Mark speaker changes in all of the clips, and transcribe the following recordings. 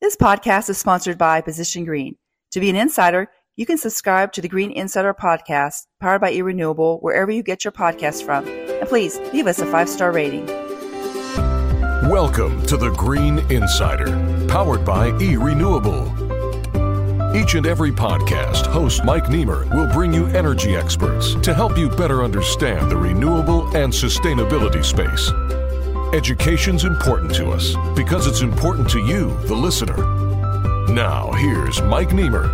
Speaker 1: This podcast is sponsored by Position Green. To be an insider, you can subscribe to the Green Insider podcast, powered by eRenewable, wherever you get your podcasts from. And please leave us a five star rating.
Speaker 2: Welcome to the Green Insider, powered by eRenewable. Each and every podcast, host Mike Niemer will bring you energy experts to help you better understand the renewable and sustainability space. Education's important to us because it's important to you, the listener. Now, here's Mike Niemer.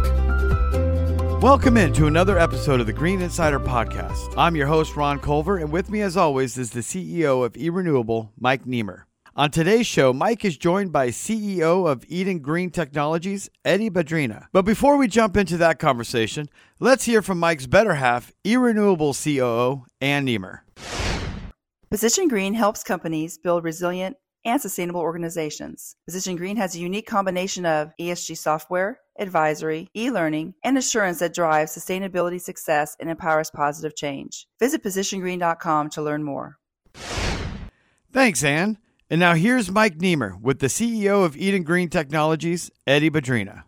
Speaker 3: Welcome in to another episode of the Green Insider Podcast. I'm your host, Ron Culver, and with me, as always, is the CEO of eRenewable, Mike Niemer. On today's show, Mike is joined by CEO of Eden Green Technologies, Eddy Badrina. But before we jump into that conversation, let's hear from Mike's better half, eRenewable COO, Ann Niemer.
Speaker 1: Position Green helps companies build resilient and sustainable organizations. Position Green has a unique combination of ESG software, advisory, e learning, and assurance that drives sustainability success and empowers positive change. Visit positiongreen.com to learn more.
Speaker 3: Thanks, Ann. And now here's Mike Niemer with the CEO of Eden Green Technologies, Eddy Badrina.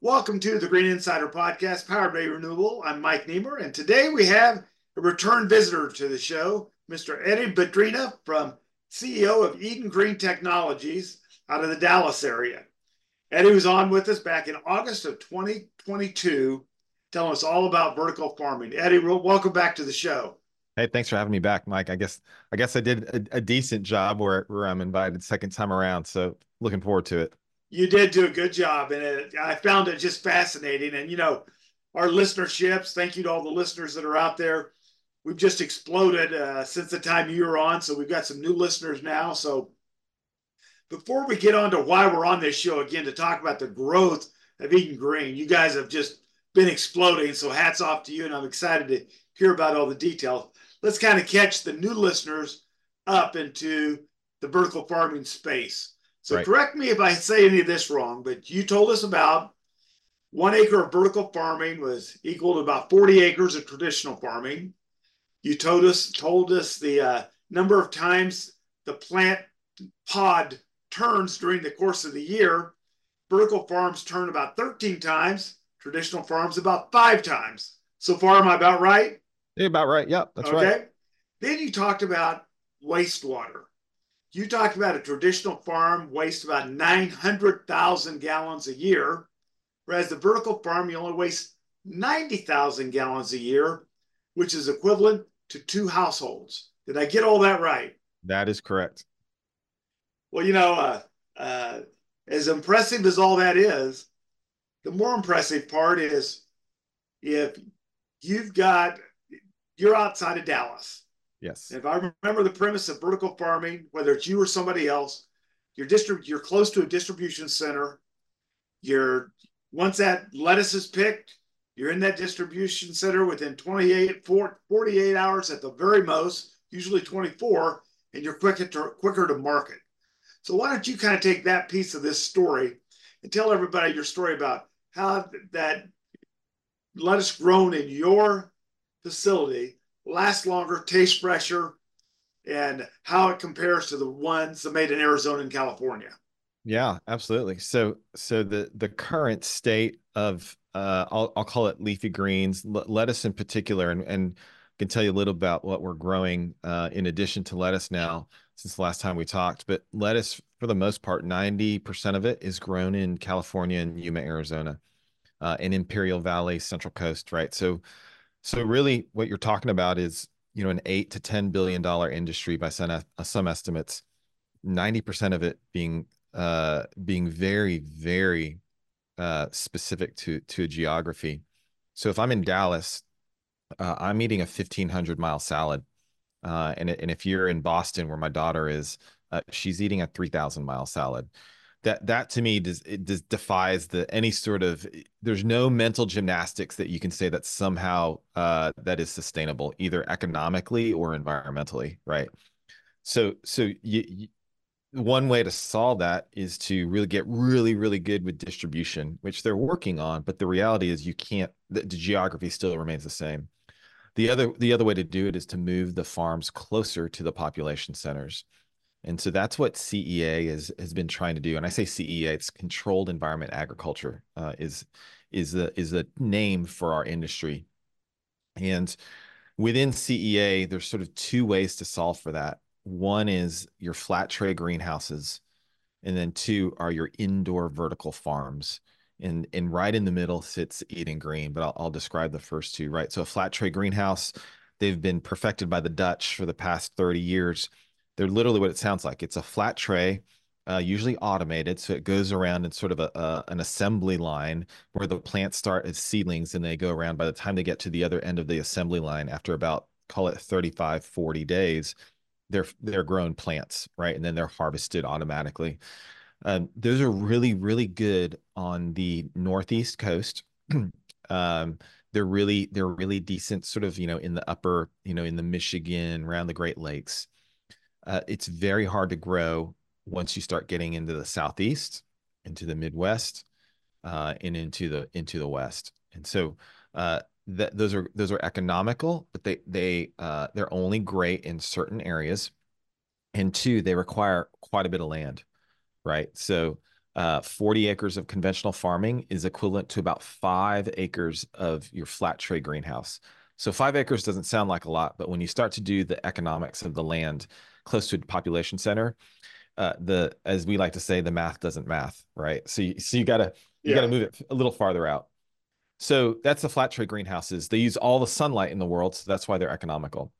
Speaker 4: Welcome to the Green Insider Podcast, powered by Renewable. I'm Mike Niemer, and today we have a return visitor to the show, Mr. Eddy Badrina from CEO of Eden Green Technologies out of the Dallas area. Eddy was on with us back in August of 2022, telling us all about vertical farming. Eddy, welcome back to the show.
Speaker 5: Hey, thanks for having me back, Mike. I guess I guess I did a, a decent job where, where I'm invited second time around. So looking forward to it.
Speaker 4: You did do a good job, and it, I found it just fascinating. And you know, our listenerships. Thank you to all the listeners that are out there we've just exploded uh, since the time you were on. So we've got some new listeners now. So before we get on to why we're on this show again to talk about the growth of Eden Green, you guys have just been exploding. So hats off to you, and I'm excited to hear about all the details. Let's kind of catch the new listeners up into the vertical farming space. So right. correct me if I say any of this wrong, but you told us about one acre of vertical farming was equal to about 40 acres of traditional farming. You told us told us the uh, number of times the plant pod turns during the course of the year. Vertical farms turn about 13 times. Traditional farms about five times. So far, am I about right?
Speaker 5: You're about right. Yep, that's right. okay. right.
Speaker 4: Then you talked about wastewater. You talked about a traditional farm wastes about 900,000 gallons a year, whereas the vertical farm, you only waste 90,000 gallons a year, which is equivalent to two households. Did I get all that right?
Speaker 5: That is correct.
Speaker 4: Well, you know, uh, uh, as impressive as all that is, the more impressive part is if you've got, you're outside of Dallas.
Speaker 5: Yes.
Speaker 4: If I remember the premise of vertical farming, whether it's you or somebody else, you're distrib- you're close to a distribution center. You're once that lettuce is picked, you're in that distribution center within 28, 48 hours at the very most, usually 24, and you're quicker to, quicker to market. So why don't you kind of take that piece of this story and tell everybody your story about how that lettuce grown in your facility lasts longer, tastes fresher, and how it compares to the ones that made in Arizona and California.
Speaker 5: Yeah, absolutely. So, so the the current state of uh, I'll I'll call it leafy greens, lettuce in particular, and and can tell you a little about what we're growing uh, in addition to lettuce now since the last time we talked. But lettuce, for the most part, ninety percent of it is grown in California and Yuma, Arizona, uh, Imperial Valley, Central Coast, right? So, so really, what you're talking about is you know an eight to ten billion dollar industry by some some estimates. Ninety percent of it being uh, being very, very uh, specific to to geography. So if I'm in Dallas, uh, I'm eating a 1500 mile salad, uh, and and if you're in Boston, where my daughter is, uh, she's eating a 3000 mile salad. That that to me does it does defies the any sort of there's no mental gymnastics that you can say that somehow uh, that is sustainable either economically or environmentally, right? So so you, one way to solve that is to really get really really good with distribution which they're working on but the reality is you can't the, the, geography still remains the same the other the other way to do it is to move the farms closer to the population centers And so that's what CEA is, has been trying to do. And I say CEA, it's controlled environment agriculture uh, is, is the, is the name for our industry. And within CEA, there's sort of two ways to solve for that. One is your flat tray greenhouses, and then two are your indoor vertical farms. And, and right in the middle sits Eden Green, but I'll, I'll describe the first two, right? So a flat tray greenhouse, they've been perfected by the Dutch for the past 30 years they're literally what it sounds like. It's a flat tray, uh, usually automated, so it goes around in sort of a, a, an assembly line where the plants start as seedlings and they go around. By the time they get to the other end of the assembly line, after about call it 35, 40 days, they're they're grown plants, right? And then they're harvested automatically. Um, those are really really good on the northeast coast. um, they're really they're really decent, sort of you know in the upper you know in the Michigan around the Great Lakes uh, it's very hard to grow once you start getting into the southeast, into the Midwest, uh, and into the into the West. And so uh, that those are those are economical, but they they uh, they're only great in certain areas. And two, they require quite a bit of land, right? So uh, 40 acres of conventional farming is equivalent to about five acres of your flat tray greenhouse. So five acres doesn't sound like a lot, but when you start to do the economics of the land, close to a population center, uh, the as we like to say, the math doesn't math, right? So you, so you gotta you yeah. gotta move it a little farther out. So that's the flat tray greenhouses. They use all the sunlight in the world, so that's why they're economical.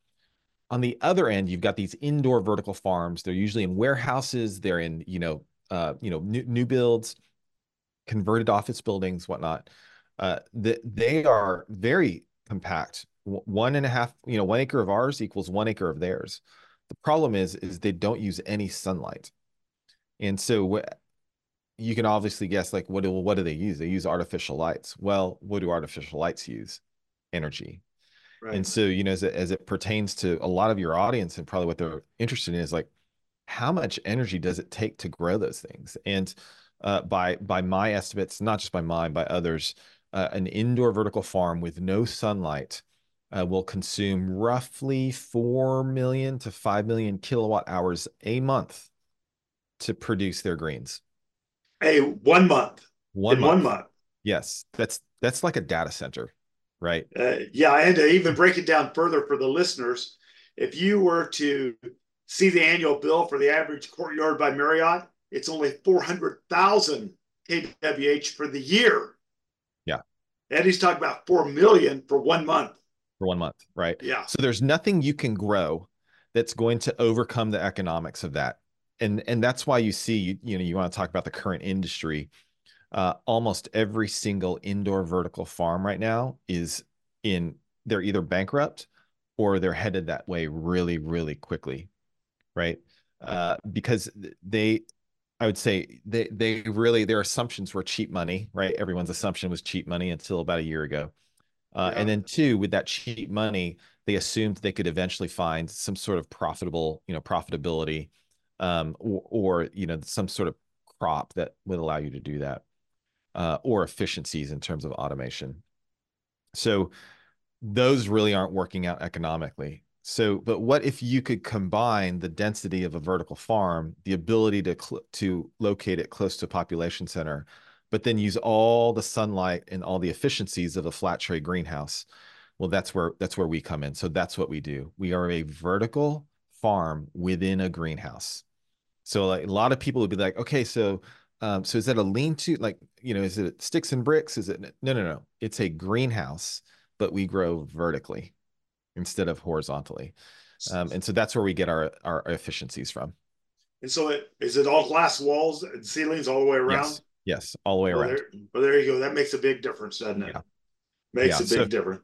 Speaker 5: On the other end, you've got these indoor vertical farms. They're usually in warehouses. They're in you know uh, you know new, new builds, converted office buildings, whatnot. Uh, the, they are very compact. One and a half, you know, one acre of ours equals one acre of theirs. The problem is, is they don't use any sunlight. And so you can obviously guess like what do what do they use? They use artificial lights. Well, what do artificial lights use? Energy. Right. And so, you know, as it, as it pertains to a lot of your audience and probably what they're interested in is like, how much energy does it take to grow those things? And uh, by by my estimates, not just by mine, by others, uh, an indoor vertical farm with no sunlight uh, will consume roughly 4 million to 5 million kilowatt hours a month to produce their greens.
Speaker 4: A one month.
Speaker 5: One
Speaker 4: In
Speaker 5: month.
Speaker 4: one month.
Speaker 5: Yes, that's that's like a data center, right?
Speaker 4: Uh, yeah, and to even break it down further for the listeners, if you were to see the annual bill for the average courtyard by Marriott, it's only 400,000 kWh for the year.
Speaker 5: Yeah.
Speaker 4: Eddy's talking about 4 million for one month
Speaker 5: for one month, right?
Speaker 4: Yeah.
Speaker 5: So there's nothing you can grow that's going to overcome the economics of that. And and that's why you see you, you know you want to talk about the current industry. Uh, almost every single indoor vertical farm right now is in they're either bankrupt or they're headed that way really really quickly, right? Uh, because they I would say they they really their assumptions were cheap money, right? Everyone's assumption was cheap money until about a year ago. Uh, yeah. And then two, with that cheap money, they assumed they could eventually find some sort of profitable, you know, profitability, um, or, or you know, some sort of crop that would allow you to do that, uh, or efficiencies in terms of automation. So those really aren't working out economically. So, but what if you could combine the density of a vertical farm, the ability to to locate it close to a population center, but then use all the sunlight and all the efficiencies of a flat tray greenhouse. Well, that's where that's where we come in. So that's what we do. We are a vertical farm within a greenhouse. So like a lot of people would be like, okay, so um, so is that a lean-to? Like, you know, is it sticks and bricks? Is it no, no, no? It's a greenhouse, but we grow vertically instead of horizontally. Um, and so that's where we get our our efficiencies from.
Speaker 4: And so, it, is it all glass walls and ceilings all the way around?
Speaker 5: Yes. Yes, all the way
Speaker 4: well,
Speaker 5: around.
Speaker 4: There, well, there you go. That makes a big difference, doesn't it? Yeah. Makes yeah. a big so, difference.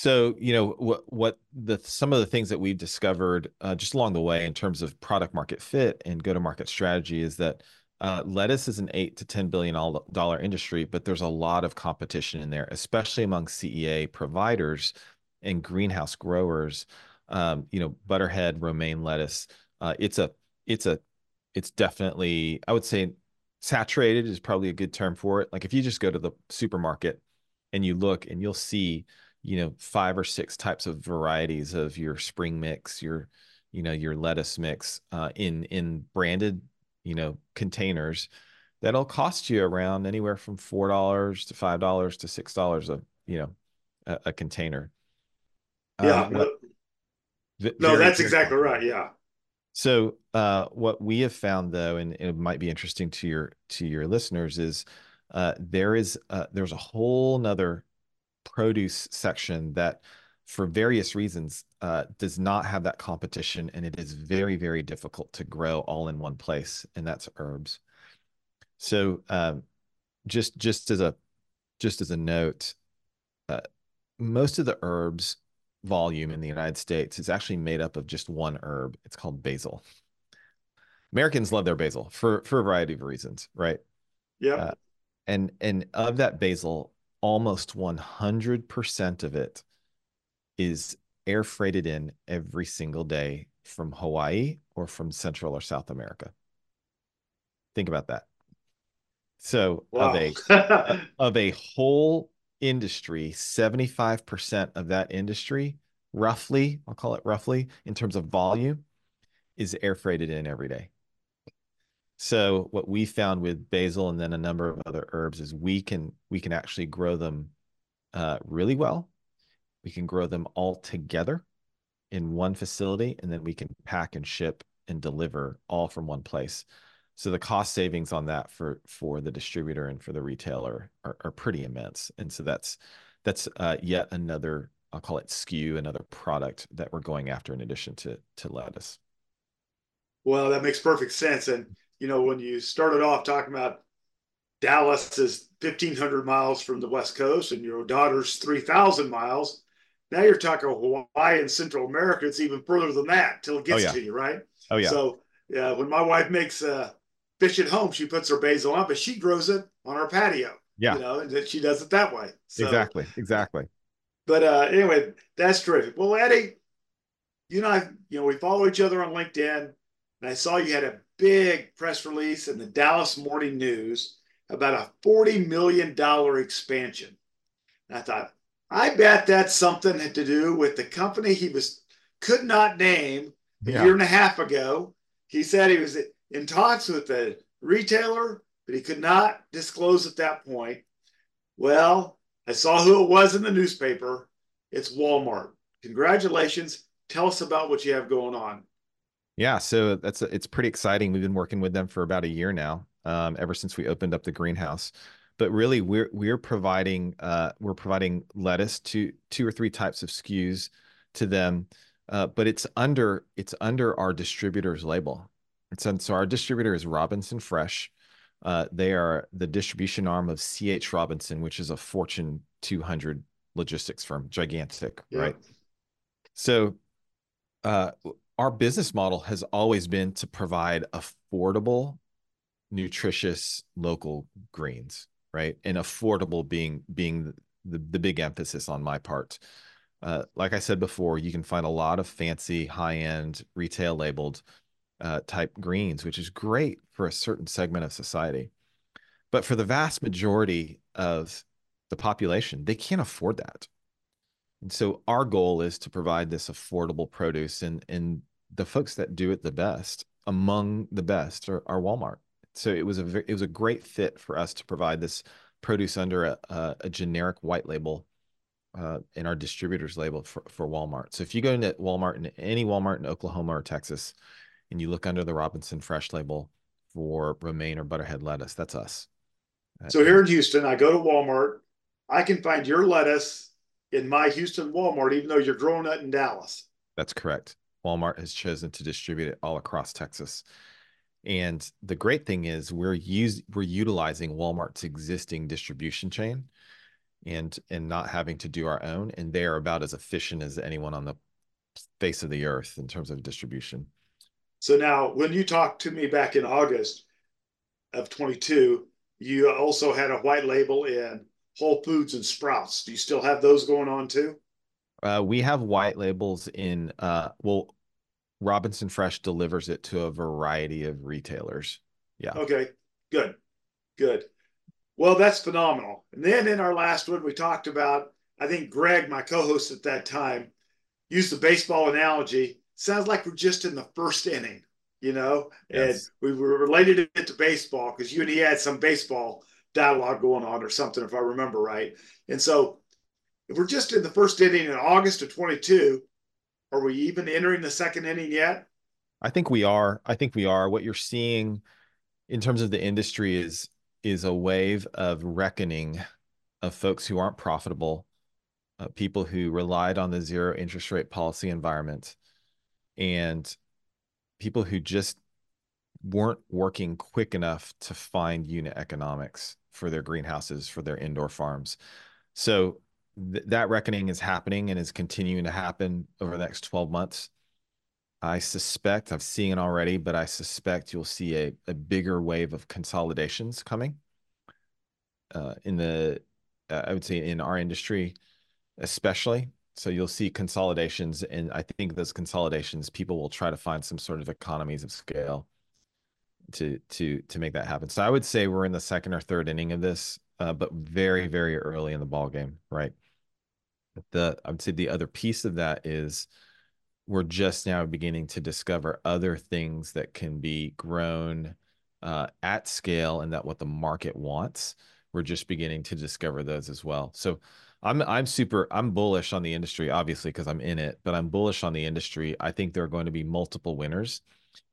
Speaker 5: So, you know, what what the some of the things that we've discovered uh, just along the way in terms of product market fit and go to market strategy is that uh, lettuce is an eight to ten billion dollar industry, but there's a lot of competition in there, especially among CEA providers and greenhouse growers. Um, you know, butterhead, romaine lettuce. Uh, it's a it's a it's definitely I would say saturated is probably a good term for it. Like if you just go to the supermarket and you look and you'll see, you know, five or six types of varieties of your spring mix, your, you know your lettuce mix uh, in in branded you know containers that'll cost you around anywhere from four dollars to five dollars to six dollars a you know a, a container.
Speaker 4: Yeah, um, no, no that's exactly right. Yeah.
Speaker 5: So uh, what we have found though, and it might be interesting to your to your listeners, is uh, there is uh, there's a whole nother produce section that for various reasons uh, does not have that competition and it is very very difficult to grow all in one place and that's herbs. So um, just just as a just as a note uh, most of the herbs volume in the united states is actually made up of just one herb. It's called basil. Americans love their basil for for a variety of reasons right?
Speaker 4: Yeah. Uh,
Speaker 5: and and of that basil almost 100% of it is air freighted in every single day from Hawaii or from Central or South America. Think about that. So wow. of a of a whole industry, 75% of that industry, roughly, I'll call it roughly in terms of volume, is air freighted in every day. So what we found with basil and then a number of other herbs is we can we can actually grow them uh, really well. We can grow them all together in one facility, and then we can pack and ship and deliver all from one place. So the cost savings on that for for the distributor and for the retailer are, are pretty immense. And so that's that's uh, yet another I'll call it SKU, another product that we're going after in addition to to lettuce.
Speaker 4: Well, that makes perfect sense. And you know, when you started off talking about Dallas is 1,500 miles from the West Coast and your daughter's 3,000 miles, now you're talking Hawaii and Central America. It's even further than that till it gets oh, yeah. to you, right?
Speaker 5: Oh, yeah.
Speaker 4: So, yeah, when my wife makes uh, fish at home, she puts her basil on, but she grows it on our patio.
Speaker 5: Yeah.
Speaker 4: You know, and she does it that way.
Speaker 5: So, exactly. Exactly.
Speaker 4: But uh, anyway, that's terrific. Well, Eddy, you know, I, you know, we follow each other on LinkedIn, and I saw you had a big press release in the Dallas Morning News about a $40 million expansion. And I thought, I bet that's something had to do with the company he was could not name a yeah. year and a half ago. He said he was in talks with the retailer, but he could not disclose at that point. Well, I saw who it was in the newspaper. It's Walmart. Congratulations. Tell us about what you have going on.
Speaker 5: Yeah, so that's it's pretty exciting. We've been working with them for about a year now, um, ever since we opened up the greenhouse. But really, we're we're providing uh, we're providing lettuce to two or three types of SKUs to them, uh, but it's under it's under our distributor's label. And so our distributor is Robinson Fresh. Uh, they are the distribution arm of CH Robinson, which is a Fortune 200 logistics firm, gigantic, yeah. right? So uh, our business model has always been to provide affordable nutritious local greens right? And affordable being being the, the big emphasis on my part. Uh, like i said before you can find a lot of fancy high-end retail labeled uh, type greens which is great for a certain segment of society. But for the vast majority of the population they can't afford that. And so our goal is to provide this affordable produce and and the folks that do it the best among the best are, are Walmart. So it was a it was a great fit for us to provide this produce under a, a, a generic white label uh, in our distributors label for, for Walmart. So if you go into Walmart in any Walmart in Oklahoma or Texas, and you look under the Robinson Fresh label for romaine or butterhead lettuce, that's us.
Speaker 4: So here in Houston, I go to Walmart. I can find your lettuce in my Houston Walmart, even though you're growing it in Dallas.
Speaker 5: That's correct. Walmart has chosen to distribute it all across Texas. And the great thing is we're use we're utilizing Walmart's existing distribution chain and and not having to do our own. And they are about as efficient as anyone on the face of the earth in terms of distribution.
Speaker 4: So now when you talked to me back in August of 22, you also had a white label in Whole Foods and Sprouts. Do you still have those going on too?
Speaker 5: Uh, we have white labels in uh, well, Robinson Fresh delivers it to a variety of retailers. Yeah.
Speaker 4: Okay. Good. Good. Well, that's phenomenal. And then in our last one, we talked about, I think Greg, my co host at that time, used the baseball analogy sounds like we're just in the first inning, you know. Yes. And we were related it to baseball because you and he had some baseball dialogue going on or something, if I remember right. And so, if we're just in the first inning in August of 22, are we even entering the second inning yet?
Speaker 5: I think we are. I think we are. What you're seeing in terms of the industry is is a wave of reckoning of folks who aren't profitable, uh, people who relied on the zero interest rate policy environment, and people who just weren't working quick enough to find unit economics for their greenhouses, for their indoor farms. So th- that reckoning is happening and is continuing to happen over the next 12 months. I suspect I've seen it already, but I suspect you'll see a, a bigger wave of consolidations coming uh, in the, uh, I would say in our industry, especially. So you'll see consolidations, and I think those consolidations, people will try to find some sort of economies of scale to to to make that happen. So I would say we're in the second or third inning of this, uh, but very very early in the ball game, right? The I would say the other piece of that is we're just now beginning to discover other things that can be grown uh, at scale and that what the market wants. We're just beginning to discover those as well. So I'm I'm super I'm bullish on the industry, obviously, because I'm in it, but I'm bullish on the industry. I think there are going to be multiple winners,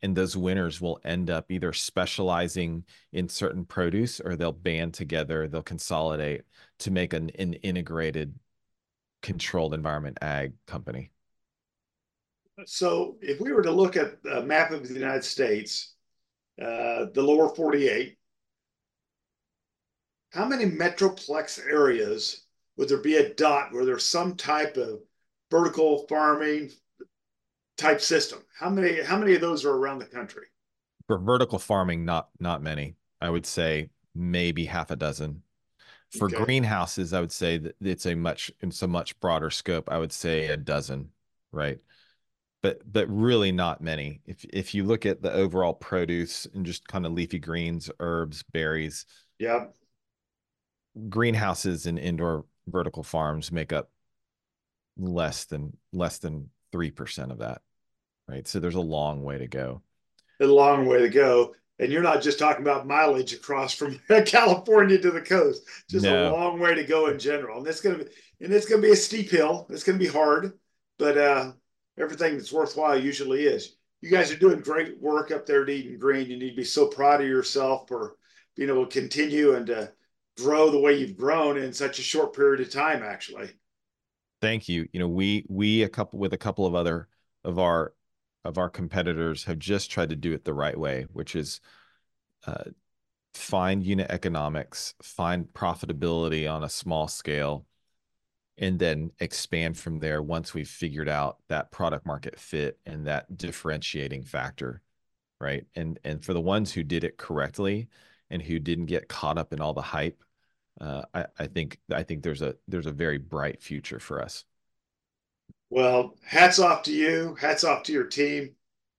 Speaker 5: and those winners will end up either specializing in certain produce or they'll band together, they'll consolidate to make an, an integrated controlled environment ag company.
Speaker 4: So, if we were to look at a map of the United States, uh, the lower 48, how many metroplex areas would there be a dot where there's some type of vertical farming type system? How many how many of those are around the country?
Speaker 5: For vertical farming, not not many. I would say maybe half a dozen. For okay. greenhouses, I would say that it's a much it's a much broader scope. I would say a dozen, right? but but really not many. If if you look at the overall produce and just kind of leafy greens, herbs, berries,
Speaker 4: yeah,
Speaker 5: greenhouses and indoor vertical farms make up less than less than three percent of that, right? So there's a long way to go.
Speaker 4: A long way to go, and you're not just talking about mileage across from California to the coast. Just no. a long way to go in general, and it's gonna be and it's gonna be a steep hill. It's gonna be hard, but uh everything that's worthwhile usually is. You guys are doing great work up there at Eden Green. You need to be so proud of yourself for being able to continue and to grow the way you've grown in such a short period of time, actually.
Speaker 5: Thank you. You know, we we a couple with a couple of other of our of our competitors have just tried to do it the right way, which is uh, find unit economics, find profitability on a small scale, and then expand from there once we've figured out that product market fit and that differentiating factor right? And and for the ones who did it correctly and who didn't get caught up in all the hype uh, I, I think i think there's a there's a very bright future for us
Speaker 4: well hats off to you hats off to your team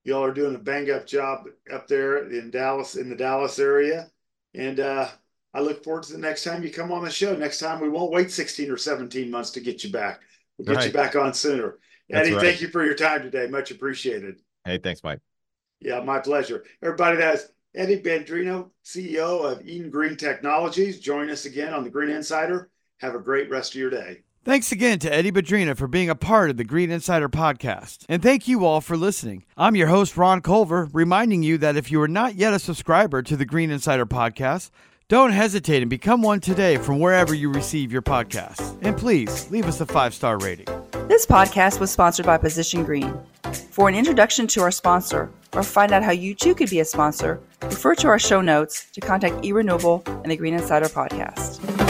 Speaker 4: y'all are doing a bang up job up there in dallas in the dallas area and uh I look forward to the next time you come on the show. Next time we won't wait 16 or 17 months to get you back. We'll get right. you back on sooner. That's Eddy, right. thank you for your time today. Much appreciated.
Speaker 5: Hey, thanks, Mike.
Speaker 4: Yeah, my pleasure. Everybody, that's Eddy Bandrino, CEO of Eden Green Technologies. Join us again on the Green Insider. Have a great rest of your day.
Speaker 3: Thanks again to Eddy Badrina for being a part of the Green Insider podcast. And thank you all for listening. I'm your host, Ron Culver, reminding you that if you are not yet a subscriber to the Green Insider podcast, don't hesitate and become one today from wherever you receive your podcasts. And please leave us a five star rating.
Speaker 1: This podcast was sponsored by Position Green. For an introduction to our sponsor or find out how you too could be a sponsor, refer to our show notes to contact eRenewable and the Green Insider podcast.